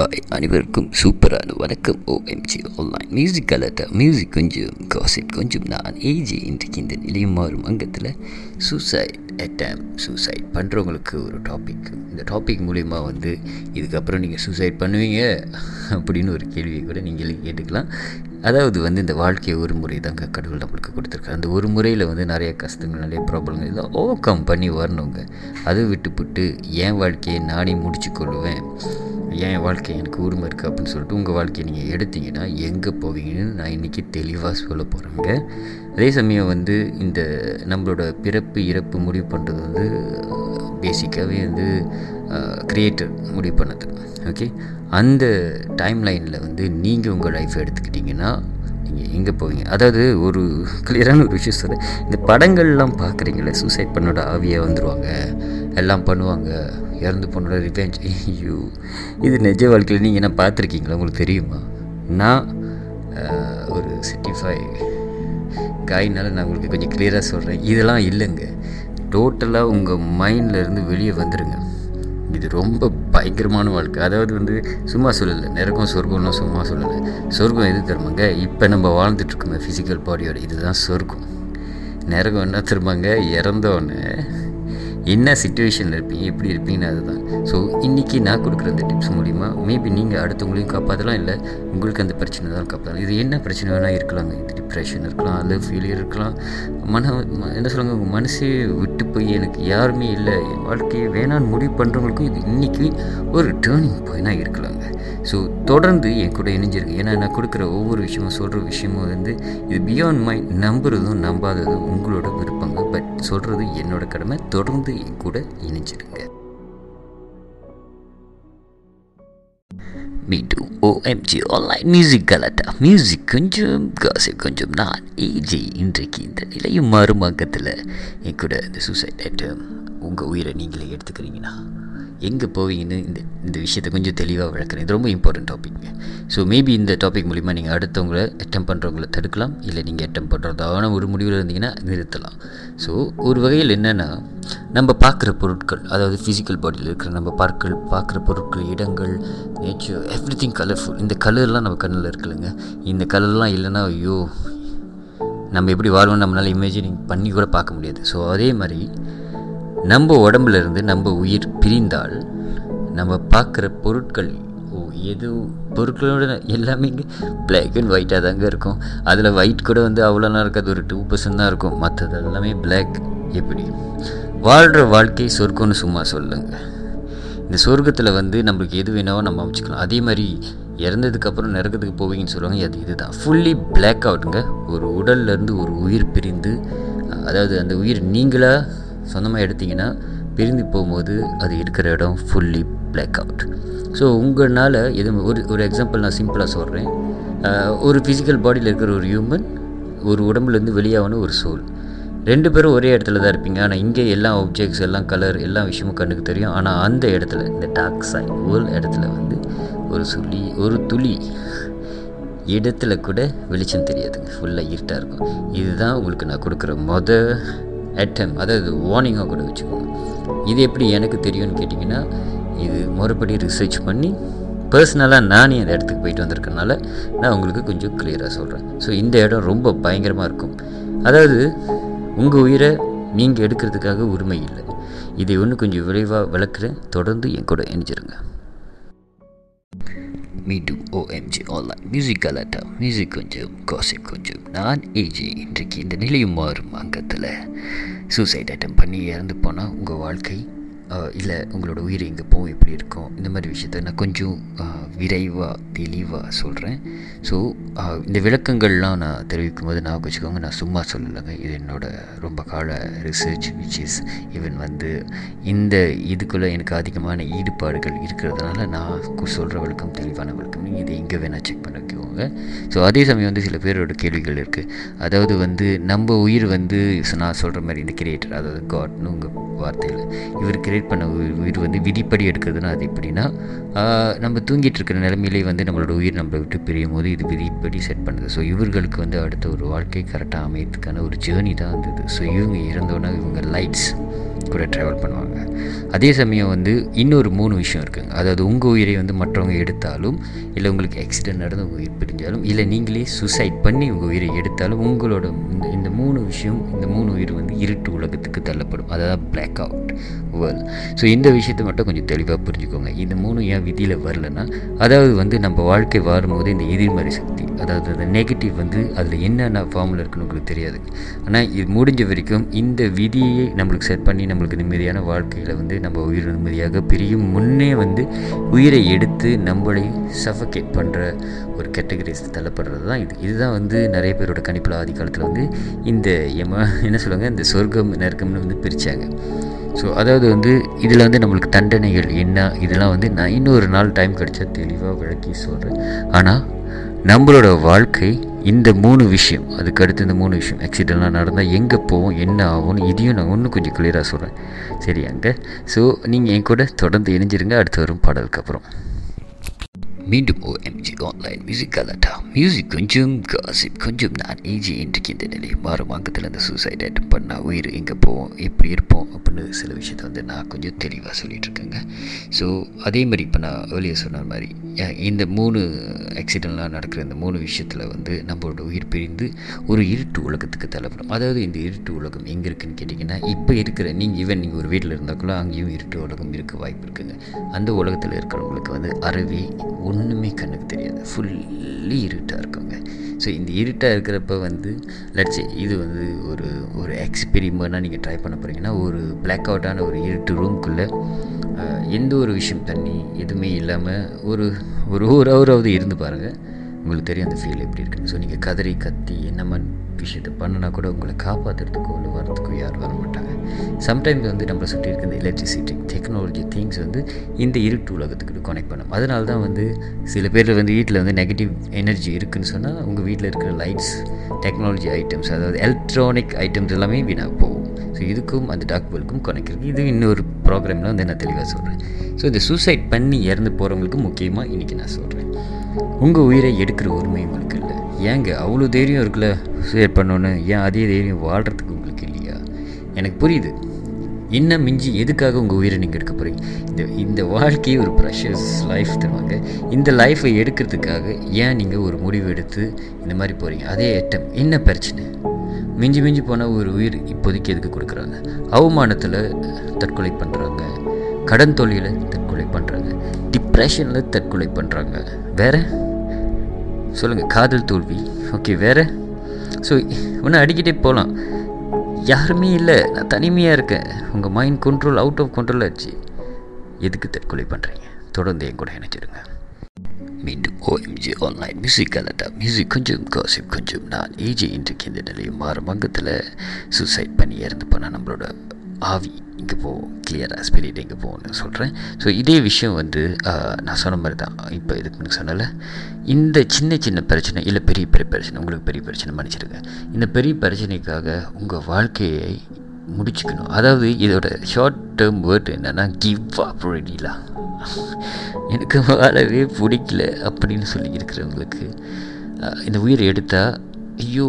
Hi அனைவருக்கும் சூப்பரான வணக்கம். OMG online music Galatta music கொஞ்சம் காசிப் கொஞ்சம். நான் ஏஜி இன்றைக்கு இந்த நிலையம் மாறும் அங்கத்தில் சூசைட் அட்டம் சூசைட் பண்ணுறவங்களுக்கு ஒரு டாபிக் இந்த டாபிக் மூலிமா வந்து இதுக்கப்புறம் நீங்கள் சூசைட் பண்ணுவீங்க அப்படின்னு ஒரு கேள்வியை கூட நீங்களே கேட்டுக்கலாம். அதாவது வந்து இந்த வாழ்க்கையை ஒரு முறை தாங்க கடவுள் நம்மளுக்கு கொடுத்துருக்காரு. அந்த ஒரு முறையில் வந்து நிறைய கஷ்டங்கள் நிறைய ப்ராப்ளங்கள் இதெல்லாம் ஓவர் கம் பண்ணி வரணுங்க. அதை விட்டுப்புட்டு என் வாழ்க்கையை நானே முடிச்சு கொள்ளுவேன். என் வாழ்க்கை எனக்கு உரிமை இருக்குது அப்படின்னு சொல்லிட்டு உங்கள் வாழ்க்கையை நீங்கள் எடுத்தீங்கன்னா எங்கே போவீங்கன்னு நான் இன்றைக்கி தெளிவாக சொல்ல போகிறேங்க அதே சமயம் வந்து இந்த நம்மளோட பிறப்பு இறப்பு முடிவு பண்ணுறது வந்து பேசிக்காகவே வந்து க்ரியேட்டர் முடிவு பண்ணது. ஓகே அந்த டைம் லைனில் வந்து நீங்கள் உங்கள் லைஃப்பை எடுத்துக்கிட்டிங்கன்னா நீங்கள் எங்கே போவீங்க? அதாவது ஒரு கிளியரான ஒரு விஷயம் சொல்கிறேன் இந்த படங்கள்லாம் பார்க்குறீங்களே சூசைட் பண்ணோட ஆவியாக வந்துடுவாங்க எல்லாம் பண்ணுவாங்க. இறந்து போனோட ரிவெஞ்ச் ஐயோ இது நிஜ வாழ்க்கையில் நீங்கள் என்ன பார்த்துருக்கீங்களா? உங்களுக்கு தெரியுமா? நான் ஒரு சிட்டிஃபை காயினால் நான் உங்களுக்கு கொஞ்சம் கிளியராக சொல்கிறேன் இதெல்லாம் இல்லைங்க. டோட்டலாக உங்கள் மைண்ட்லேருந்து வெளியே வந்துடுங்க இது ரொம்ப பயங்கரமான வாழ்க்கை. அதாவது வந்து சும்மா சொல்லலை. நரகம் சொர்க்கம்லாம் சும்மா சொல்லலை. சொர்க்கம் எது தருமாங்க இப்போ நம்ம வாழ்ந்துட்டுருக்கோமே ஃபிசிக்கல் பாடியோட இதுதான் சொர்க்கம். நரகம் என்ன தருமாங்க இறந்தோன்னு என்ன சுச்சுவேஷனில் இருப்பீங்க எப்படி இருப்பீங்கன்னு அதுதான். ஸோ இன்றைக்கி நான் கொடுக்குற அந்த டிப்ஸ் மூலிமா மேபி நீங்கள் அடுத்தவங்களையும் காப்பாற்றலாம் இல்லை உங்களுக்கு அந்த பிரச்சனை தான் காப்பாற்றலாம் இது என்ன பிரச்சனை வேணால் இருக்கலாங்க இது டிப்ரெஷன் இருக்கலாம் அல்லது ஃபெயிலியர் இருக்கலாம். மன என்ன சொல்லுவாங்க உங்கள் மனசே விட்டு போய் எனக்கு யாருமே இல்லை என் வாழ்க்கையை வேணான்னு முடிவு பண்ணுறவங்களுக்கும் இது இன்றைக்கி ஒரு டேர்னிங் பாயிண்டாக இருக்கலாங்க. ஸோ தொடர்ந்து என் கூட இணைஞ்சிருக்கு ஏன்னா நான் கொடுக்குற ஒவ்வொரு விஷயமும் சொல்கிற விஷயமும் வந்து இது பியாண்ட் மைண்ட் நம்புறதும் நம்பாததும் உங்களோட விருப்பம். சொல்கிறது என்னோட கடமை. தொடர்ந்து என் கூட இணைஞ்சிருங்க. மீட்டு OMG online music Galatta music கொஞ்சம் காசு கொஞ்சம். நான் ஏஜி இன்றைக்கு இந்த நிலையும் மறுமாக்கத்தில் என் கூட இந்த சூசைட் ஐட்டம் உங்கள் உயிரை நீங்களே எடுத்துக்கிறீங்கன்னா எங்கே போவீங்கன்னு இந்த இந்த விஷயத்தை கொஞ்சம் தெளிவாக விளக்குறேன். இது ரொம்ப இம்பார்ட்டன்ட் டாபிக்ங்க ஸோ மேபி இந்த டாபிக் மூலிமா நீங்கள் அடுத்தவங்களை அட்டம் பண்ணுறவங்கள தடுக்கலாம் இல்லை நீங்கள் அட்டம் பண்ணுறதான ஒரு முடிவில் இருந்தீங்கன்னா நிறுத்தலாம். ஸோ ஒரு வகையில் என்னென்னா நம்ம பார்க்குற பொருட்கள் அதாவது ஃபிசிக்கல் பாடியில் இருக்கிற நம்ம பார்க்க பார்க்குற பொருட்கள் இடங்கள் நேச்சர் எவ்ரி திங் கலர்ஃபுல் இந்த கலர்லாம் நம்ம கண்ணில் இருக்குல்லங்க. இந்த கலர்லாம் இல்லைன்னா ஐயோ நம்ம எப்படி வாழ்வோம் நம்மளால் இமேஜினிங் பண்ணி கூட பார்க்க முடியாது. ஸோ அதே மாதிரி நம்ம உடம்புல இருந்து நம்ம உயிர் பிரிந்தால் நம்ம பார்க்குற பொருட்கள் ஓ எது பொருட்களோட எல்லாமே இங்கே பிளாக் அண்ட் ஒயிட்டாக தாங்க இருக்கும். அதில் ஒயிட் கூட வந்து அவ்வளோலாம் இருக்காது ஒரு டூ பர்சன்ட் தான் இருக்கும். மற்றது எல்லாமே பிளாக் எப்படி? வாழ்கிற வாழ்க்கை சொர்க்கம்னு சும்மா சொல்லுங்க. இந்த சொர்க்கத்தில் வந்து நம்மளுக்கு எது வேணாவோ நம்ம அமைச்சிக்கலாம். அதே மாதிரி இறந்ததுக்கப்புறம் நரகத்துக்கு போவீங்கன்னு சொல்லுவாங்க அது இதுதான். ஃபுல்லி பிளாக் அவுட்டுங்க ஒரு உடல்லேருந்து ஒரு உயிர் பிரிந்து அதாவது அந்த உயிர் நீங்களாக சொந்தமாக எடுத்திங்கன்னா பிரிந்து போகும்போது அது இருக்கிற இடம் ஃபுல்லி பிளாக் அவுட் ஸோ உங்களால் எது ஒரு ஒரு எக்ஸாம்பிள் நான் சிம்பிளாக சொல்கிறேன் ஒரு ஃபிசிக்கல் பாடியில் இருக்கிற ஒரு ஹியூமன் ஒரு உடம்புலேருந்து வெளியாகணும் ஒரு சோல் ரெண்டு பேரும் ஒரே இடத்துல தான் இருப்பீங்க. ஆனால் இங்கே எல்லா ஆப்ஜெக்ட்ஸ் எல்லாம் கலர் எல்லா விஷயமும் கண்ணுக்கு தெரியும். ஆனால் அந்த இடத்துல இந்த டார்க் சைட் ஒரு இடத்துல வந்து ஒரு சுள்ளி ஒரு துளி இடத்துல கூட வெளிச்சம் தெரியாதுங்க ஃபுல்லாக இருட்டாக இருக்கும். இதுதான் உங்களுக்கு நான் கொடுக்குற மொதல் அட்டம் அதாவது வார்னிங்காக கூட வச்சுக்கோங்க. இது எப்படி எனக்கு தெரியும்னு கேட்டிங்கன்னா இது முறைப்படி ரிசர்ச் பண்ணி பர்சனலாக நானே அந்த இடத்துக்கு போயிட்டு வந்திருக்கனால நான் உங்களுக்கு கொஞ்சம் கிளியராக சொல்கிறேன் ஸோ இந்த இடம் ரொம்ப பயங்கரமாக இருக்கும். அதாவது உங்கள் உயிரை நீங்கள் எடுக்கிறதுக்காக உரிமை இல்லை. இதை ஒன்று கொஞ்சம் விரைவாக விளக்குறேன். தொடர்ந்து என் கூட இணைஞ்சிருங்க. மீண்டும் OMG online music Galatta music கொஞ்சம் காசிப் கொஞ்சம் நான் ஏஜி இன்றைக்கு இந்த நிலையும் மாறும் அங்கத்தில். சூசைட் அட்டம் பண்ணி இறந்து போனால் உங்கள் வாழ்க்கை இல்லை உங்களோட உயிர் எங்கே போகும் எப்படி இருக்கும் இந்த மாதிரி விஷயத்த நான் கொஞ்சம் விரைவாக தெளிவாக சொல்கிறேன் ஸோ இந்த விளக்கங்கள்லாம் நான் தெரிவிக்கும் போது நான் வச்சுக்கோங்க நான் சும்மா சொல்லலைங்க. இது என்னோடய ரொம்ப கால ரிசர்ச் விச் இஸ் ஈவன் வந்து இந்த இதுக்குள்ளே எனக்கு அதிகமான ஈடுபாடுகள் இருக்கிறதுனால நான் சொல்கிற விளக்கம் தெளிவான விளக்கம் நீங்கள் இதை எங்கே வேணால் செக் பண்ணிக்கோங்க ஸோ அதே சமயம் வந்து சில பேரோட கேள்விகள் இருக்குது அதாவது வந்து நம்ம உயிர் வந்து நான் சொல்கிற மாதிரி இந்த கிரியேட்டர் அதாவது காட்னு உங்கள் வார்த்தையில் இவர் ஜென்ரேட் பண்ண உயிர் வந்து விதிப்படி எடுக்கிறதுனா அது எப்படின்னா நம்ம தூங்கிட்டு இருக்கிற நிலைமையிலே வந்து நம்மளோட உயிர் நம்மளை விட்டு பிரியும் போது இது விதிப்படி செட் பண்ணுது. ஸோ இவர்களுக்கு வந்து அடுத்த ஒரு வாழ்க்கை கரெக்டாக அமையறதுக்கான ஒரு ஜேர்னி தான் இருந்தது ஸோ இவங்க இறந்தோன்னா இவங்க லைட்ஸ் கூட ட்ராவல் பண்ணுவாங்க. அதே சமயம் வந்து இன்னொரு மூணு விஷயம் இருக்குங்க. அதாவது உங்கள் உயிரை வந்து மற்றவங்க எடுத்தாலும் இல்லை உங்களுக்கு ஆக்சிடென்ட் நடந்து உங்கள் உயிர் பிரிஞ்சாலும் இல்லை நீங்களே சூசைட் பண்ணி உங்கள் உயிரை எடுத்தாலும் உங்களோட இந்த இந்த மூணு விஷயம் இந்த மூணு உயிர் வந்து இருட்டு உலகத்துக்கு தள்ளப்படும். அதாவது பிளாக் அவுட் வேர்ல்ட் ஸோ இந்த விஷயத்தை மட்டும் கொஞ்சம் தெளிவாக புரிஞ்சுக்கோங்க. இந்த மூணு ஏன் விதியில் வரலன்னா அதாவது வந்து நம்ம வாழ்க்கை வாழும்போது இந்த எதிர்மறை சக்தி அதாவது அந்த நெகட்டிவ் வந்து அதில் என்னென்ன ஃபார்மில் இருக்குன்னு உங்களுக்கு தெரியாது. ஆனால் இது முடிஞ்ச வரைக்கும் இந்த விதியை நம்மளுக்கு செட் பண்ணி நம்மளுக்கு நிம்மதியான வாழ்க்கை வாழ்க்கையில் வந்து நம்ம உயிர் நிம்மதியாக பிரியும் முன்னே வந்து உயிரை எடுத்து நம்மளை சஃபகேட் பண்ணுற ஒரு கேட்டகரிஸ் தள்ளப்படுறது தான் இது. இதுதான் வந்து நிறைய பேரோட கணிப்பில் ஆதி காலத்தில் வந்து இந்த எம என்ன சொல்லுவாங்க? இந்த சொர்க்கம் நெருக்கம்னு வந்து பிரித்தாங்க ஸோ அதாவது வந்து இதில் வந்து நம்மளுக்கு தண்டனைகள் என்ன? இதெல்லாம் வந்து நான் இன்னொரு நாள் டைம் கிடச்சா தெளிவாக விளக்கி சொல்கிறேன் ஆனால் நம்மளோட வாழ்க்கை இந்த மூணு விஷயம் அதுக்கு அடுத்து இந்த மூணு விஷயம் ஆக்சிடெண்ட்லாம் நடந்தால் எங்கே போவோம் என்ன ஆகும்னு இதையும் நான் இன்னும் கொஞ்சம் கிளியராக சொல்கிறேன் சரியாங்க ஸோ நீங்கள் என் கூட தொடர்ந்து இணைஞ்சிருங்க. அடுத்து வரும் பாடலுக்கு அப்புறம். மீண்டும் OMG online music Galatta music கொஞ்சம் காசிப் கொஞ்சம் நான் ஏஜி இன்றைக்கு இந்த நிலை மாறும். அங்கத்தில் அந்த சூசைட் அட்டம் பண்ணால் உயிர் எங்கே போவோம் எப்படி இருப்போம் அப்படின்னு சில விஷயத்த வந்து நான் கொஞ்சம் தெளிவாக சொல்லிகிட்ருக்கேங்க ஸோ அதே மாதிரி இப்போ நான் வெளியே சொன்ன மாதிரி இந்த மூணு ஆக்சிடெண்ட்லாம் நடக்கிற இந்த மூணு விஷயத்தில் வந்து நம்மளோட உயிர் பிரிந்து ஒரு இருட்டு உலகத்துக்கு தள்ளப்படும். அதாவது இந்த இருட்டு உலகம் எங்கே இருக்குன்னு கேட்டிங்கன்னா இப்போ இருக்கிற நீங்கள் ஈவன் நீங்கள் ஒரு வீட்டில் இருந்தாக்கூட அங்கேயும் இருட்டு உலகம் இருக்க வாய்ப்பு இருக்குங்க. அந்த உலகத்தில் இருக்கிறவங்களுக்கு வந்து அறவே ஒன்றுமே கண்ணுக்கு தெரியாது. ஃபுல்லி இருட்டாக இருக்குங்க ஸோ இந்த இருட்டாக இருக்கிறப்ப வந்து லட்சே இது வந்து ஒரு ஒரு எக்ஸ்பெரிமெண்ட்டாக நீங்கள் ட்ரை பண்ண போகிறீங்கன்னா ஒரு பிளாக் அவுட்டான ஒரு இருட்டு ரூம்குள்ளே எந்த ஒரு விஷயம் தண்ணி எதுவுமே இல்லாமல் ஒரு ஒரு ஒரு ஹவராவது இருந்து பாருங்கள் உங்களுக்கு தெரியும் அந்த ஃபீல் எப்படி இருக்குன்னு. ஸோ நீங்கள் கதறி கத்தி என்னமா விஷயத்தை பண்ணினா கூட உங்களை காப்பாற்றுறதுக்கோ இல்லை வர்றதுக்கோ யார் வர சம்டைம்ஸ் வந்து நம்மளை சுற்றி இருக்க இந்த எலக்ட்ரிசிட்டி டெக்னாலஜி திங்ஸ் வந்து இந்த இருட்டு உலகத்துக்கு கனெக்ட் பண்ணும். அதனால தான் வந்து சில பேர் வந்து வீட்டில் வந்து நெகட்டிவ் எனர்ஜி இருக்குதுன்னு சொன்னால் உங்கள் வீட்டில் இருக்கிற லைட்ஸ் டெக்னாலஜி ஐட்டம்ஸ் அதாவது எலக்ட்ரானிக் ஐட்டம்ஸ் எல்லாமே வீணாக போகும். ஸோ இதுக்கும் அந்த டாக் பல்க்கும் கனெக்ட் இருக்குது இது இன்னொரு ப்ரோக்ராமில் வந்து நான் தெளிவாக சொல்கிறேன் ஸோ இந்த சூசைட் பண்ணி இறந்து போகிறவங்களுக்கு முக்கியமாக இன்றைக்கி நான் சொல்கிறேன் உங்கள் உயிரை எடுக்கிற உரிமை உங்களுக்கு இல்லை. ஏங்க அவ்வளோ தைரியம் இருக்குல்ல சூசைட் பண்ணோன்னு ஏன் அதே தைரியம் வாழ்கிறதுக்கு உங்களுக்கு இல்லையா? எனக்கு புரியுது. இன்னும் மிஞ்சி எதுக்காக உங்கள் உயிரை நீங்கள் எடுக்க போகிறீங்க இந்த இந்த வாழ்க்கையே ஒரு ப்ரெஷஸ் லைஃப் தருவாங்க. இந்த லைஃப்பை எடுக்கிறதுக்காக ஏன் நீங்கள் ஒரு முடிவு எடுத்து இந்த மாதிரி போகிறீங்க அதே ஐட்டம் என்ன பிரச்சனை? மிஞ்சி மிஞ்சி போனால் ஒரு உயிர் இப்போதைக்கு எதுக்கு கொடுக்குறாங்க? அவமானத்தில் தற்கொலை பண்ணுறாங்க கடன் தொழிலில் தற்கொலை பண்ணுறாங்க டிப்ரெஷனில் தற்கொலை பண்ணுறாங்க வேறு? சொல்லுங்கள் காதல் தோல்வி. ஓகே வேறு? ஸோ ஒன்று அடிக்கிட்டே போகலாம் யாருமே இல்லை. நான் தனிமையாக இருக்கேன். உங்கள் mind control out of control ஆச்சு. எதுக்கு தற்கொலை பண்ணுறீங்க தொடர்ந்து என் கூட இணைச்சிருங்க மீண்டும் OMG online music Galatta music கொஞ்சம் காசிப் கொஞ்சம் நான் ஏஜி இன்றைக்கு இந்த நிலையும் மாறும் அங்கத்தில் சூசைட் பண்ணி இறந்து போனால் நம்மளோட ஆவி இங்கே போ கிளியராக ஸ்பிரிட் எங்கே போகணும்னு சொல்கிறேன் ஸோ இதே விஷயம் வந்து நான் சொன்ன மாதிரி தான். இப்போ இதுக்கு சொன்னல இந்த சின்ன சின்ன பிரச்சனை இல்லை பெரிய பெரிய பிரச்சனை உங்களுக்கு பெரிய பிரச்சனை மன்னிச்சிருங்க இந்த பெரிய பிரச்சனைக்காக உங்கள் வாழ்க்கையை முடிச்சுக்கணும். அதாவது இதோட ஷார்ட் டேர்ம் வேர்ட் என்னென்னா கிவ் அப் ரெடிலாம் எனக்கு வாழவே பிடிக்கல அப்படின்னு சொல்லி இருக்கிறவங்களுக்கு இந்த உயிரை எடுத்தால் ஐயோ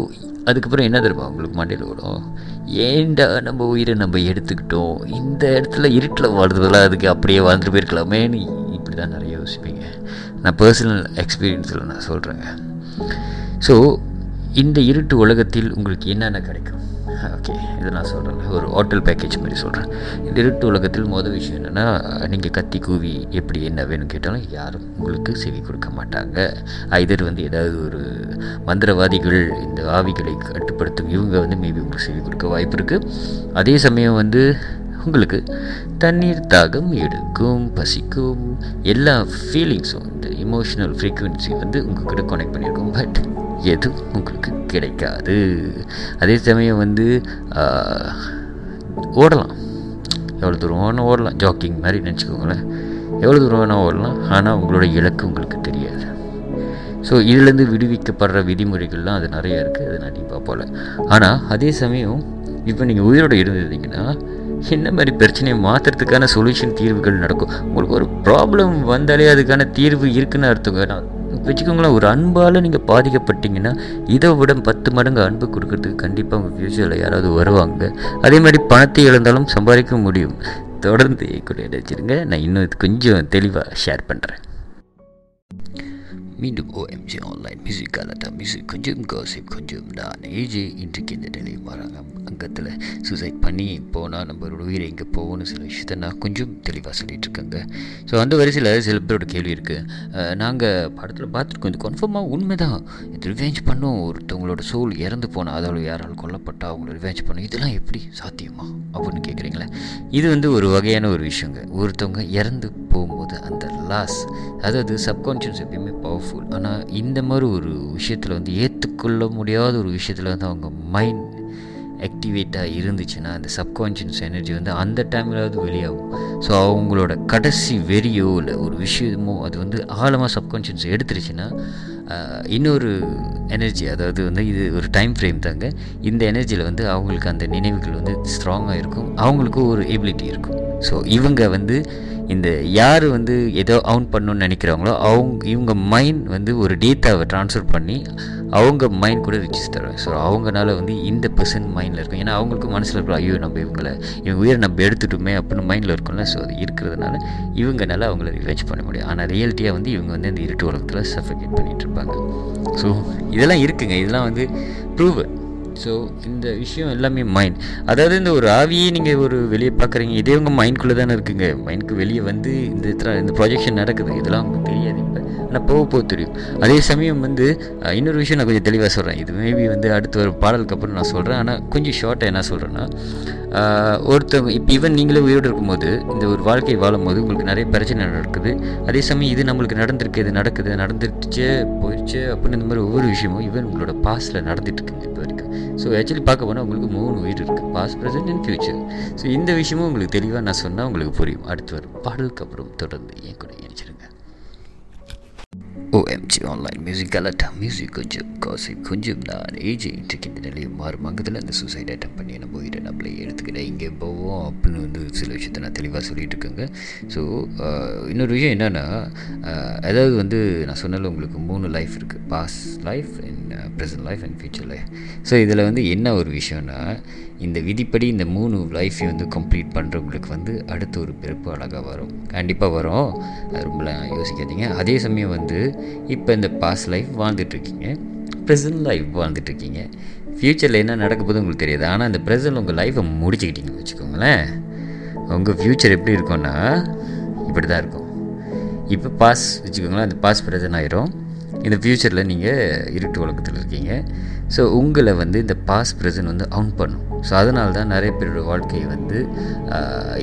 அதுக்கப்புறம் என்ன தருமா உங்களுக்கு மண்டையில் ஓடும்? ஏண்டா நம்ம உயிரை நம்ம எடுத்துக்கிட்டோம்? இந்த இடத்துல இருட்டில் வாழ்றதுலாம் அதுக்கு அப்படியே வாழ்ந்துட்டு போயிருக்கலாமேன்னு இப்படி தான் நிறைய யோசிப்பீங்க. நான் பர்சனல் எக்ஸ்பீரியன்ஸில் நான் சொல்கிறேங்க ஸோ இந்த இருட்டு உலகத்தில் உங்களுக்கு என்னென்ன கிடைக்கும்? ஓகே. இதை நான் சொல்கிறேன் ஒரு ஹோட்டல் பேக்கேஜ் மாதிரி சொல்கிறேன் இந்த இருட்டு உலகத்தில் மொதல் விஷயம் என்னென்னா நீங்கள் கத்தி கூவி எப்படி என்ன வேணும்னு கேட்டாலும் யாரும் உங்களுக்கு செவி கொடுக்க மாட்டாங்க. ஐதர் வந்து ஏதாவது ஒரு மந்திரவாதிகள் இந்த ஆவிகளை கட்டுப்படுத்தும் இவங்க வந்து மேபி உங்களுக்கு செவி கொடுக்க வாய்ப்பு இருக்குது அதே சமயம் வந்து உங்களுக்கு தண்ணீர் தாகம் எடுக்கும் பசிக்கும் எல்லா ஃபீலிங்ஸும் இந்த இமோஷனல் ஃப்ரீக்குவென்சி வந்து உங்ககிட்ட கனெக்ட் பண்ணியிருக்கும். பட் எதுவும் உங்களுக்கு கிடைக்காது? அதே சமயம் வந்து ஓடலாம். எவ்வளோ தூரம் வேணால் ஓடலாம். ஜாக்கிங் மாதிரி நினச்சிக்கோங்களேன். எவ்வளோ தூரம் வேணால் ஓடலாம். ஆனால் உங்களோட இலக்கு உங்களுக்கு தெரியாது. ஸோ இதுலேருந்து விடுவிக்கப்படுற விதிமுறைகள்லாம் அது நிறையா இருக்குது அது நான் டீப்பாக போகல ஆனால் அதே சமயம் இப்போ நீங்கள் உயிரோடு இருந்திருந்தீங்கன்னா என்ன மாதிரி பிரச்சனையை மாற்றுறதுக்கான சொல்யூஷன் தீர்வுகள் நடக்கும்? உங்களுக்கு ஒரு ப்ராப்ளம் வந்தாலே அதுக்கான தீர்வு இருக்குன்னு அர்த்தங்க நான் வச்சுக்கோங்களேன் ஒரு அன்பால் நீங்கள் பாதிக்கப்பட்டீங்கன்னா இதை விட பத்து மடங்கு அன்பு கொடுக்கறதுக்கு கண்டிப்பாக உங்கள் ஃப்யூச்சரில் யாராவது வருவாங்க. அதே மாதிரி பணத்தை இழந்தாலும் சம்பாதிக்க முடியும். தொடர்ந்து கூட இணைச்சிருங்க நான் இன்னும் இது கொஞ்சம் தெளிவாக ஷேர் பண்ணுறேன் மீண்டும் OMG online music Galatta music கொஞ்சம் காசிப் கொஞ்சம் நான் ஏஜே இன்றைக்கு இந்த நிலையை வராங்க அங்கத்தில் சூசைட் பண்ணி போனால் நம்மளோட உயிரை எங்கே போகணும்னு சில விஷயத்த நான் கொஞ்சம் தெளிவாக சொல்லிகிட்டு இருக்கேங்க ஸோ அந்த வரிசையில் சில பேரோட கேள்வி இருக்குது நாங்கள் படத்தில் பார்த்துருக்கோம் இது கன்ஃபார்மாக உண்மை தான் இது ரிவேஞ்ச் பண்ணோம் ஒருத்தவங்களோட சோல் இறந்து போனால் அதாவது யாரால் கொல்லப்பட்டால் அவங்கள ரிவேஞ்ச் பண்ணோம் இதெல்லாம் எப்படி சாத்தியமா அப்படின்னு கேட்குறீங்களே இது வந்து ஒரு வகையான ஒரு விஷயங்க. ஒருத்தவங்க இறந்து போகும்போது அந்த லாஸ் அதாவது சப்கான்ஷியஸ் எப்பயுமே பவர்ஃபுல் ஆனால் இந்த மாதிரி ஒரு விஷயத்தில் வந்து ஏற்றுக்கொள்ள முடியாத ஒரு விஷயத்தில் வந்து அவங்க மைண்ட் ஆக்டிவேட்டாக இருந்துச்சுன்னா அந்த சப்கான்ஷியஸ் எனர்ஜி வந்து அந்த டைம்லாவது வெளியாகும். ஸோ அவங்களோட கடைசி வெறியோ இல்லை ஒரு விஷயமோ அது வந்து ஆழமாக சப்கான்ஷியஸ் எடுத்துருச்சுன்னா இன்னொரு எனர்ஜி அதாவது வந்து இது ஒரு டைம் ஃப்ரேம் தாங்க. இந்த எனர்ஜியில் வந்து அவங்களுக்கு அந்த நினைவுகள் வந்து ஸ்ட்ராங்காக இருக்கும். அவங்களுக்கும் ஒரு எபிலிட்டி இருக்கும். ஸோ இவங்க வந்து இந்த யார் வந்து ஏதோ அவுன் பண்ணணும்னு நினைக்கிறாங்களோ அவங்க இவங்க மைண்ட் வந்து ஒரு டேட்டாவை ட்ரான்ஸ்ஃபர் பண்ணி அவங்க மைண்ட் கூட ரிஜிஸ்டர் ஸோ அவங்கனால வந்து இந்த பர்சன் மைண்டில் இருக்கும். ஏன்னா அவங்களுக்கு மனசில் இருக்கும் ஐயோ நம்ம இவங்களை இவங்க உயிரை நம்ம எடுத்துட்டோமே அப்படின்னு மைண்டில் இருக்கும்ல. ஸோ அது இருக்கிறதுனால இவங்கனால அவங்கள ரிவைச் பண்ண முடியும். ஆனால் ரியாலிட்டியாக வந்து இவங்க வந்து இந்த இருட்டு உலகத்தில் சஃபகேட் பண்ணிகிட்ருப்பாங்க ஸோ இதெல்லாம் இருக்குங்க. இதெல்லாம் வந்து ப்ரூவ் ஸோ இந்த விஷயம் எல்லாமே மைண்ட் அதாவது இந்த ஒரு ஆவியை நீங்கள் ஒரு வெளியே பார்க்குறீங்க இதே உங்கள் மைண்ட்குள்ளே தானே இருக்குங்க. மைண்டுக்கு வெளியே வந்து இந்த இந்த ப்ரொஜெக்ஷன் நடக்குது. இதெல்லாம் உங்களுக்கு தெரியாது. இப்போ ஆனால் போக போக தெரியும். அதே சமயம் வந்து இன்னொரு விஷயம் நான் கொஞ்சம் தெளிவாக சொல்கிறேன் இது மேபி வந்து அடுத்து ஒரு பாடலுக்கு அப்புறம் நான் சொல்கிறேன் ஆனால் கொஞ்சம் ஷார்ட்டாக என்ன சொல்கிறேன்னா ஒருத்தவங்க இப்போ ஈவன் நீங்களே உயிரோடு இருக்கும்போது இந்த ஒரு வாழ்க்கை வாழும்போது உங்களுக்கு நிறைய பிரச்சனை நடக்குது. அதே சமயம் இது நம்மளுக்கு நடந்திருக்கு இது நடக்குது நடந்துருச்சு போயிடுச்சு அப்படின்னு இந்த மாதிரி ஒவ்வொரு விஷயமும் ஈவன் உங்களோட பாஸ்டில் நடந்துட்டு இருக்குங்க இப்போ வரைக்கும். ஸோ ஆக்சுவலி பார்க்க போனால் உங்களுக்கு மூணு உயிர் இருக்குது past present and future so இந்த விஷயமும் உங்களுக்கு தெளிவாக நான் சொன்னால் உங்களுக்கு புரியும். அடுத்து வரும் பாடலுக்கு அப்புறம் தொடர்ந்து என் கூட இணைச்சிருங்க. OMG online music alert music கொஞ்சம் காசிப் கொஞ்சம் நான் ஏஜ் இன்றைக்கு இந்த நிலையை மாறும் அந்த இந்த சூசைட் அட்டம் பண்ணி நம்ம உயிரை நம்மளே எடுத்துக்கிட்டேன் இங்கே போவோம் அப்படின்னு வந்து சில விஷயத்த நான் தெளிவாக சொல்லிகிட்டு இருக்கேங்க ஸோ இன்னொரு விஷயம் என்னென்னா அதாவது வந்து நான் சொன்னால உங்களுக்கு மூணு லைஃப் இருக்குது past life and present life and future life so இதில் வந்து என்ன ஒரு விஷயம்னா இந்த விதிப்படி இந்த மூணு லைஃப்பை வந்து கம்ப்ளீட் பண்ணுறவங்களுக்கு வந்து அடுத்த ஒரு பிறப்பு அழகாக வரும். கண்டிப்பாக வரும். அது ரொம்பலாம் யோசிக்காதீங்க. அதே சமயம் வந்து இப்போ இந்த பாஸ் லைஃப் வாழ்ந்துட்டுருக்கீங்க. ப்ரெசன்ட் லைஃப் வாழ்ந்துட்டுருக்கீங்க. ஃப்யூச்சரில் என்ன நடக்க போது உங்களுக்கு தெரியாது. ஆனால் அந்த ப்ரெசன்ட் உங்கள் லைஃப்பை முடிச்சுக்கிட்டீங்கன்னு வச்சுக்கோங்களேன். உங்கள் ஃப்யூச்சர் எப்படி இருக்கும்னா இப்படி தான் இருக்கும். இப்போ பாஸ் வச்சுக்கோங்களேன் அந்த பாஸ் ப்ரெசன்ட் ஆயிரும். இந்த ஃப்யூச்சரில் நீங்கள் இருட்டு உலகத்தில் இருக்கீங்க. ஸோ உங்களை வந்து இந்த பாஸ் ப்ரெசன்ட் வந்து அவுன் பண்ணும். ஸோ அதனால தான் நிறைய பேரோட வாழ்க்கை வந்து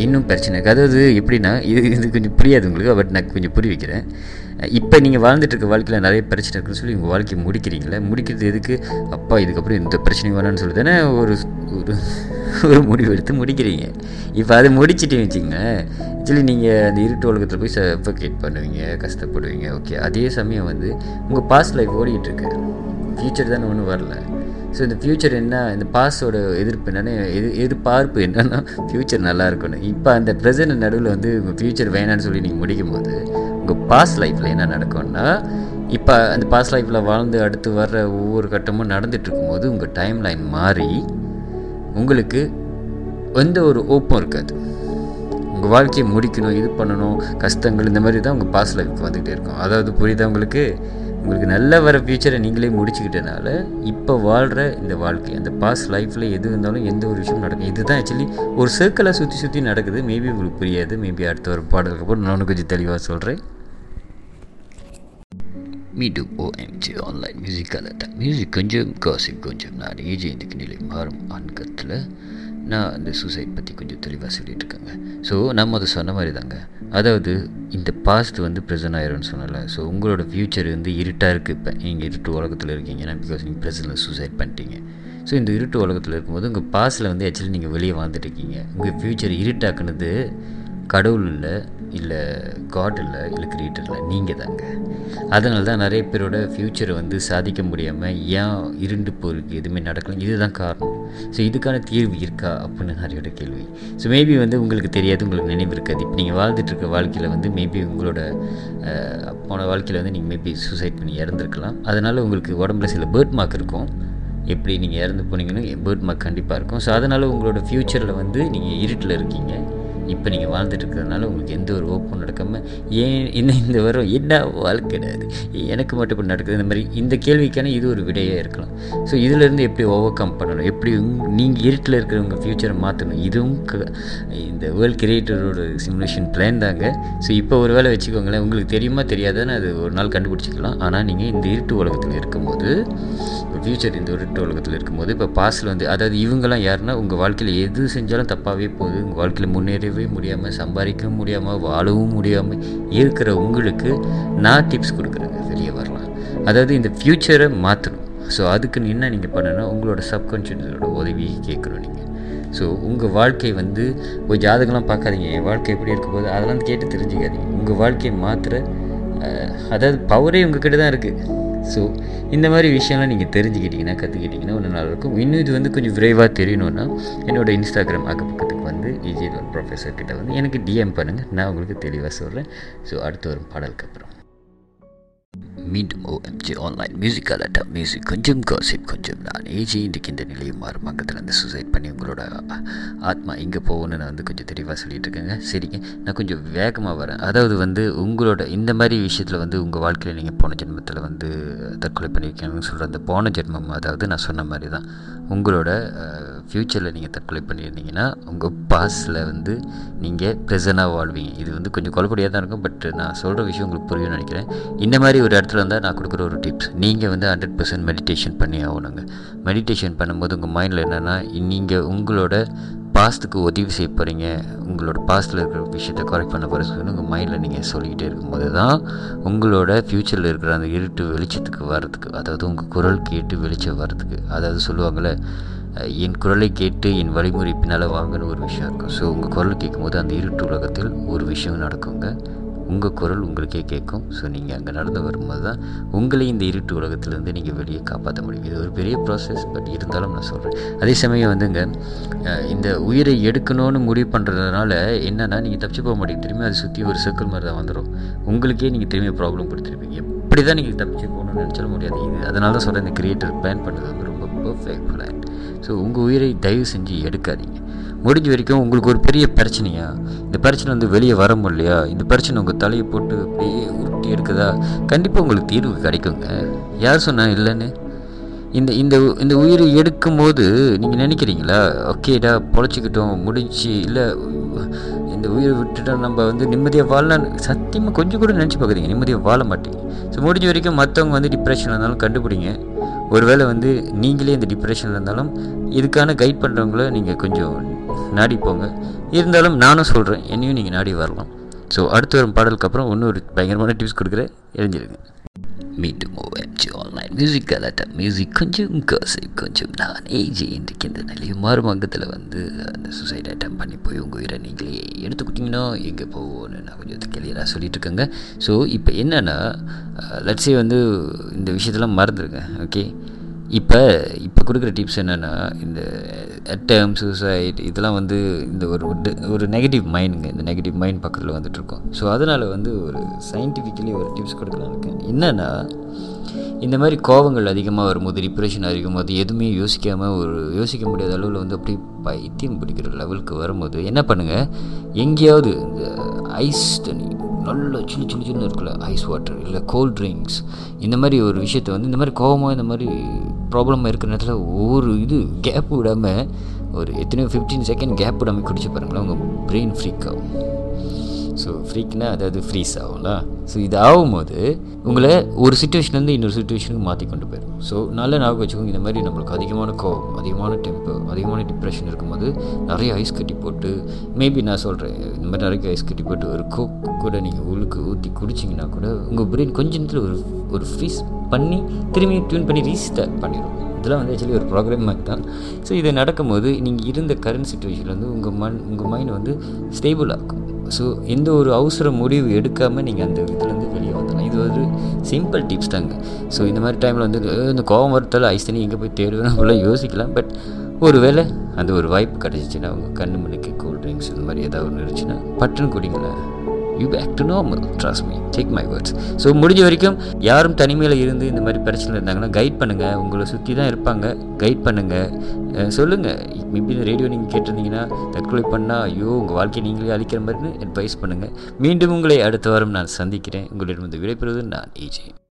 இன்னும் பிரச்சனை இருக்குது அதாவது எப்படின்னா இது இது கொஞ்சம் புரியாது உங்களுக்கு பட் நான் கொஞ்சம் புரிய வைக்கிறேன். இப்போ நீங்கள் வாழ்ந்துட்டு இருக்க வாழ்க்கையில் நிறைய பிரச்சனை இருக்குன்னு சொல்லி உங்கள் வாழ்க்கையை முடிக்கிறீங்களே? முடிக்கிறது எதுக்கு? அப்பா இதுக்கப்புறம் இந்த பிரச்சனையும் வேணான்னு சொல்லி தானே ஒரு ஒரு ஒரு முடிவு எடுத்து முடிக்கிறீங்க. இப்போ அதை முடிச்சிட்டு வச்சிங்க ஆக்சுவலி நீங்கள் அந்த இருட்டு உலகத்தில் போய் சஃபகேட் பண்ணுவீங்க கஷ்டப்படுவீங்க ஓகே அதே சமயம் வந்து உங்கள் பாஸ்ட் லைஃப் ஓடிட்டுருக்கு ஃப்யூச்சர் தானே ஒன்றும் வரல. ஸோ இந்த ஃப்யூச்சர் என்ன இந்த பாஸோட எதிர்ப்பு என்னென்னா எது எதிர்பார்ப்பு என்னென்னா ஃப்யூச்சர் நல்லா இருக்கணும். இப்போ அந்த ப்ரெசன்ட் நடுவில் வந்து உங்கள் ஃப்யூச்சர் வேணான்னு சொல்லி நீங்கள் முடிக்கும் போது உங்கள் பாஸ் லைஃப்பில் என்ன நடக்கும்னா இப்போ அந்த பாஸ் லைஃப்பில் வாழ்ந்து அடுத்து வர்ற ஒவ்வொரு கட்டமும் நடந்துட்டு இருக்கும்போது உங்கள் டைம் லைன் மாறி உங்களுக்கு எந்த ஒரு ஓப்பம் இருக்காது. உங்கள் வாழ்க்கையை முடிக்கணும் இது பண்ணணும் கஷ்டங்கள் இந்த மாதிரி தான் உங்கள் பாஸ் லைஃப்க்கு வந்துக்கிட்டே இருக்கும். அதாவது புரியுதா உங்களுக்கு? உங்களுக்கு நல்ல வர ஃபியூச்சரை நீங்களே முடிச்சுக்கிட்டனால இப்போ வாழ்கிற இந்த வாழ்க்கை அந்த பாஸ் லைஃப்பில் எது இருந்தாலும் எந்த ஒரு விஷயம் நடக்கும் இதுதான் ஆக்சுவலி ஒரு சர்க்கிளாக சுற்றி சுற்றி நடக்குது. மேபி உங்களுக்கு புரியாது. மேபி அடுத்த ஒரு பாடலுக்கு அப்புறம் நான் கொஞ்சம் தெளிவாக சொல்கிறேன் மீண்டும் OMG online music Galatta music கொஞ்சம் காசிப் கொஞ்சம். நான் ஏஜி இந்த நிலை மாறும் அன்கத்தில் நான் அந்த சூசைட் பற்றி கொஞ்சம் தெளிவாக சொல்லிகிட்ருக்கேங்க ஸோ நம்ம அதை சொன்ன மாதிரி தாங்க அதாவது இந்த பாஸ்ட் வந்து ப்ரெசன்ட் ஆயிரும்னு சொன்னல ஸோ உங்களோட ஃப்யூச்சர் வந்து இருட்டாக இருக்குது இப்போ. நீங்கள் இருட்டு உலகத்தில் இருக்கீங்கன்னா பிகாஸ் நீங்கள் ப்ரெசனில் சூசைட் பண்ணிட்டீங்க. ஸோ இந்த இருட்டு உலகத்தில் இருக்கும்போது உங்கள் பாஸ்ட்டில் வந்து ஆக்சுவலி நீங்கள் வெளியே வாழ்ந்துட்டு இருக்கீங்க. உங்கள் ஃப்யூச்சர் இருட்டாக்குனது கடவுள் இல்லை இல்லை காட் இல்லை இல்லை கிரியேட்டர் இல்லை நீங்கள் தாங்க. அதனால தான் நிறைய பேரோட ஃப்யூச்சரை வந்து சாதிக்க முடியாமல் ஏன் இருண்டு போருக்கு எதுவுமே நடக்கலாம் இதுதான் காரணம். ஸோ இதுக்கான தீர்வு இருக்கா? அப்படின்னு நிறையோட கேள்வி. ஸோ மேபி வந்து உங்களுக்கு தெரியாது உங்களுக்கு நினைவு இருக்காது. இப்போ நீங்கள் வாழ்ந்துட்டுருக்க வாழ்க்கையில் வந்து மேபி உங்களோட போன வாழ்க்கையில் வந்து நீங்கள் மேபி சூசைட் பண்ணி இறந்துருக்கலாம். அதனால் உங்களுக்கு உடம்புல சில பேர்ட் மார்க் இருக்கும். எப்படி நீங்கள் இறந்து போனீங்கன்னு பேர்ட் மார்க் கண்டிப்பாக இருக்கும். ஸோ அதனால் உங்களோட ஃப்யூச்சரில் வந்து நீங்கள் இருட்டில் இருக்கீங்க. இப்போ நீங்கள் வாழ்ந்துட்டு இருக்கிறதுனால உங்களுக்கு எந்த ஒரு ஓப்பும் நடக்காமல் ஏன் என்ன இந்த வரும் என்ன வாழ்க்கை கிடையாது எனக்கு மட்டும் இப்படி நடக்குது. இந்த மாதிரி இந்த கேள்விக்கான இது ஒரு விடையாக இருக்கலாம். ஸோ இதிலேருந்து எப்படி ஓவர் கம் பண்ணணும்? எப்படி நீங்கள் இருட்டில் இருக்கிறவங்க ஃப்யூச்சரை மாற்றணும் இதுவும் க- இந்த வேர்ல்ட் கிரியேட்டரோட சிமுலேஷன் பிளான் தாங்க. ஸோ இப்போ ஒரு வேளை வச்சுக்கோங்களேன் உங்களுக்கு தெரியுமா தெரியாதான்னு அது ஒரு நாள் கண்டுபிடிச்சிக்கலாம். ஆனால் நீங்கள் இந்த இருட்டு உலகத்தில் இருக்கும்போது ஃப்யூச்சர் இந்த இருட்டு உலகத்தில் இருக்கும்போது இப்போ பாஸ்டில் வந்து அதாவது இவங்கெல்லாம் யாருன்னா உங்கள் வாழ்க்கையில் எது செஞ்சாலும் தப்பாகவே போகுது. உங்கள் வாழ்க்கையில் முன்னேறவே முடியாமல் சம்பாதிக்கவும் முடியாமல் வாழவும் முடியாமல் இருக்கிற உங்களுக்கு நான் டிப்ஸ் கொடுக்குறேங்க. வெளியே வரலாம். அதாவது இந்த ஃப்யூச்சரை மாற்றணும் ஸோ அதுக்கு என்ன நீங்கள் பண்ணணும் உங்களோட சப்கான்ஷியஸோட உதவி கேட்கணும் நீங்கள் ஸோ உங்கள் வாழ்க்கை வந்து ஒரு ஜாதகம்லாம் பார்க்காதீங்க. என் வாழ்க்கை எப்படி இருக்க போகுது அதெல்லாம் கேட்டு தெரிஞ்சுக்காதீங்க. உங்கள் வாழ்க்கையை மாத்திர அதாவது பவரே உங்ககிட்ட தான் இருக்குது ஸோ இந்த மாதிரி விஷயம்லாம் நீங்கள் தெரிஞ்சுக்கிட்டிங்கன்னா கற்றுக்கிட்டிங்கன்னா ஒன்று நல்லாயிருக்கும். இன்னும் இது வந்து கொஞ்சம் விரைவாக தெரியணும்னா என்னோட இன்ஸ்டாகிராம் அக்கப்பக்கத்துக்கு வந்து இஜிஎல் ப்ரொஃபஸர் கிட்ட வந்து எனக்கு டிஎம் பண்ணுங்கள் நான் உங்களுக்கு தெளிவாக சொல்கிறேன் ஸோ அடுத்து வரும் பாடலுக்கு அப்புறம். மீண்டும் OMG online music alert music கொஞ்சம் காசிப் கொஞ்சம் நான் ஏஜி இருக்கின்ற இந்த நிலையும் மாறும். சூசைட் பண்ணி உங்களோட ஆத்மா எங்கே போகணும்னு நான் வந்து கொஞ்சம் தெளிவாக சொல்லிட்டு இருக்கேங்க. சரிங்க. நான் கொஞ்சம் வேகமாக வரேன். அதாவது வந்து உங்களோட இந்த மாதிரி விஷயத்தில் வந்து உங்கள் வாழ்க்கையில் நீங்கள் போன ஜென்மத்தில் வந்து தற்கொலை பண்ணியிருக்கீங்கன்னு சொல்கிற அந்த போன ஜென்மம் அதாவது நான் சொன்ன மாதிரி தான் உங்களோட ஃப்யூச்சரில் நீங்கள் தற்கொலை பண்ணியிருந்தீங்கன்னா உங்கள் பாஸ்டில் வந்து நீங்கள் ப்ரெசனாக வாழ்வீங்க. இது வந்து கொஞ்சம் குழப்படியாக தான் இருக்கும் பட் நான் சொல்கிற விஷயம் உங்களுக்கு புரியும்னு நினைக்கிறேன். இந்த மாதிரி ஒரு இடத்துல இருந்தால் நான் கொடுக்குற ஒரு டிப்ஸ் நீங்கள் வந்து ஹண்ட்ரட் பர்சன்ட் மெடிடேஷன் பண்ணி ஆகணுங்க. மெடிடேஷன் பண்ணும்போது உங்கள் மைண்டில் என்னென்னா நீங்கள் உங்களோட பாஸ்ட்டுக்கு உதவி செய்ய போகிறீங்க உங்களோட பாஸ்ட்டில் இருக்கிற விஷயத்தை கரெக்ட் பண்ண போகிறதுன்னு உங்கள் மைண்டில் நீங்கள் சொல்லிக்கிட்டே இருக்கும்போது தான் உங்களோட ஃப்யூச்சரில் இருக்கிற அந்த இருட்டு வெளிச்சத்துக்கு வர்றதுக்கு அதாவது உங்கள் குரல் கேட்டு வெளிச்சம் வர்றதுக்கு அதாவது சொல்லுவாங்கள்ல என் குரலை கேட்டு என் வழிமுறை பின்னால் வாங்கன்னு ஒரு விஷயம் இருக்கும். ஸோ உங்கள் குரல் கேட்கும்போது அந்த இருட்டு உலகத்தில் ஒரு விஷயம் நடக்குங்க. உங்கள் குரல் உங்களுக்கே கேட்கும். ஸோ நீங்கள் அங்கே நடந்து வரும்போது தான் உங்களை இந்த இருட்டு உலகத்திலேருந்து நீங்கள் வெளியே காப்பாற்ற முடியும். இது ஒரு பெரிய ப்ராசஸ் பட் இருந்தாலும் நான் சொல்கிறேன் அதே சமயம் வந்துங்க இந்த உயிரை எடுக்கணும்னு முடிவு பண்ணுறதுனால என்னென்னா நீங்கள் தப்பிச்சு போக மாட்டீங்க. திரும்பி அதை சுற்றி ஒரு சர்க்கிள் மாதிரி தான் வந்துடும் உங்களுக்கே நீங்கள் திரும்பி ப்ராப்ளம் கொடுத்துருப்பீங்க. எப்படி தான் நீங்கள் தப்பிச்சு போகணும்னு நினச்சாலும் முடியாது. இது அதனால தான் சொல்கிறேன் இந்த கிரியேட்டர் பிளான் பண்ணது வந்து ரொம்ப பர்ஃபெக்ட் பிளான் ஸோ உங்கள் உயிரை தயவு செஞ்சு எடுக்காதீங்க. முடிஞ்ச வரைக்கும் உங்களுக்கு ஒரு பெரிய பிரச்சனையா? இந்த பிரச்சனை வந்து வெளியே வர முடியலையா இந்த பிரச்சனை உங்கள் தலையை போட்டு அப்படியே உருட்டி எடுக்குதா? கண்டிப்பாக உங்களுக்கு தீர்வு கிடைக்குங்க. யார் சொன்னால் இல்லைன்னு? இந்த இந்த இந்த உயிரை எடுக்கும்போது நீங்கள் நினைக்கிறீங்களா? ஓகேடா பொழைச்சிக்கிட்டோம் முடிஞ்சு. இல்லை இந்த உயிரை விட்டுட்டா நம்ம வந்து நிம்மதியாக வாழலான்னு சத்தியமாக கொஞ்சம் கூட நினச்சி பார்க்குறீங்க நிம்மதியாக வாழ மாட்டீங்க. ஸோ முடிஞ்ச வரைக்கும் மற்றவங்க வந்து டிப்ரெஷன் இருந்தாலும் கண்டுபிடிங்க. ஒருவேளை வந்து நீங்களே இந்த டிப்ரெஷனில் இருந்தாலும் இதுக்கான கைட் பண்ணுறவங்கள நீங்கள் கொஞ்சம் நாடி போங்க. இருந்தாலும் நானும் சொல்கிறேன் என்னையும் நீங்கள் நாடி வரலாம். ஸோ அடுத்து வரும் பாடலுக்கு அப்புறம் இன்னொரு ஒரு பயங்கரமான டிப்ஸ் கொடுக்குறேன். எழுந்திருங்க மீண்டும் OMG online music Galatta music கொஞ்சம் கசை கொஞ்சம் நான் ஏஜி இன்றைக்கு இந்த நிலையும் மாறுமங்கத்தில் வந்து அந்த சூசைட் அட்டம் பண்ணி போய் உங்கள் உயிரை நீங்களே எடுத்துக்கிட்டிங்கன்னா எங்கே போவோன்னு நான் கொஞ்சம் கிளியராக சொல்லிட்டு இருக்கேங்க ஸோ இப்போ என்னென்னா லட்ஸே uh, வந்து இந்த விஷயத்தெல்லாம் மறந்துருங்க ஓகே இப்போ இப்போ கொடுக்குற டிப்ஸ் என்னென்னா இந்த அட்டம் சூசைட் இதெல்லாம் வந்து இந்த ஒரு ஒரு நெகட்டிவ் மைண்டுங்க இந்த நெகட்டிவ் மைண்ட் பக்கத்தில் வந்துட்டுருக்கோம். ஸோ அதனால் வந்து ஒரு சயின்டிஃபிக்கலி ஒரு டிப்ஸ் கொடுக்கலாம் இருக்கேன். என்னென்னா இந்த மாதிரி கோவங்கள் அதிகமாக வரும்போது டிப்ரெஷன் அதிகமாகும்போது எதுவுமே யோசிக்காமல் ஒரு யோசிக்க முடியாத அளவில் வந்து அப்படியே பைத்தியம் பிடிக்கிற லெவலுக்கு வரும்போது என்ன பண்ணுங்கள் எங்கேயாவது இந்த ஐஸ் தண்ணி நல்ல சின்ன சின்ன சின்ன இருக்குல்ல ஐஸ் வாட்டர் இல்லை கோல்ட் ட்ரிங்க்ஸ் இந்த மாதிரி ஒரு விஷயத்தை வந்து இந்த மாதிரி கோவமாக இந்த மாதிரி ப்ராப்ளமாக இருக்கிற நேரத்தில் ஒவ்வொரு இது கேப் விடாமல் ஒரு எத்தனையோ ஃபிஃப்டீன் செகண்ட் கேப் விடாமல் குடிச்சு பாருங்களேன் உங்கள் பிரெயின் ஃப்ரீக் ஆகும். ஸோ ஃப்ரீக்னா அதாவது ஃப்ரீஸ் ஆகும்ல? ஸோ இது ஆகும்போது உங்களை ஒரு சுச்சுவேஷன்லேருந்து இன்னொரு சுச்சுவேஷனுக்கு மாற்றி கொண்டு போயிடும். ஸோ நல்ல ஞாபகம் வச்சுக்கோங்க இந்த மாதிரி நம்மளுக்கு அதிகமான கோவம் அதிகமான டெம்பர் அதிகமான டிப்ரெஷன் இருக்கும்போது நிறைய ஐஸ் கட்டி போட்டு மேபி நான் சொல்கிறேன் இந்த மாதிரி நிறைய ஐஸ் கட்டி போட்டு ஒரு கோக் கூட நீங்கள் உள்ளுக்கு ஊற்றி குடிச்சிங்கன்னா கூட உங்கள் பிரெயின் கொஞ்ச நேரத்தில் ஒரு ஒரு ஃப்ரீஸ் பண்ணி திரும்பி டியூன் பண்ணி ரீஸ்டார்ட் பண்ணிடும் இதெல்லாம் வந்து ஆக்சுவலி ஒரு ப்ரோக்ராம் மாதிரி தான் ஸோ இது நடக்கும்போது நீங்கள் இருந்த கரண்ட் சுச்சுவேஷனில் வந்து உங்கள் மண் உங்கள் மைண்ட் வந்து ஸ்டேபிள் ஆகும். ஸோ எந்த ஒரு அவசர முடிவு எடுக்காமல் நீங்கள் அந்த இதுலேருந்து வெளியே வந்துடலாம். இது ஒரு சிம்பிள் டிப்ஸ் தாங்க. ஸோ இந்த மாதிரி டைமில் வந்து இந்த கோவம் வரத்தால் ஐஸ் தண்ணி எங்கே போய் தேடுவேன்? அப்படிலாம் யோசிக்கலாம். பட் ஒரு வேளை அந்த ஒரு வாய்ப்பு கிடச்சிச்சின்னா உங்கள் கண்ணு மணிக்கு கூல் ட்ரிங்க்ஸ் இந்த மாதிரி ஏதாவது ஒன்று இருந்துச்சுன்னா பட்டுன்னு குடிங்களேன். You back to normal trust me take my words so முடிஞ்ச வரைக்கும் யாரும் தனிமையில் இருந்து இந்த மாதிரி பிரச்சனை இருந்தாங்கன்னா கைட் பண்ணுங்கள் உங்களை சுற்றி தான் இருப்பாங்க. கைட் பண்ணுங்கள் சொல்லுங்கள் மேபி இந்த ரேடியோ நீங்கள் கேட்டிருந்தீங்கன்னா தற்கொலை பண்ணால் ஐயோ உங்கள் வாழ்க்கையை நீங்களே அழிக்கிற மாதிரின்னு அட்வைஸ் பண்ணுங்கள் மீண்டும் உங்களை அடுத்த வாரம் நான் சந்திக்கிறேன். உங்களிடம் வந்து விடைபெறுவது நான் ஏஜே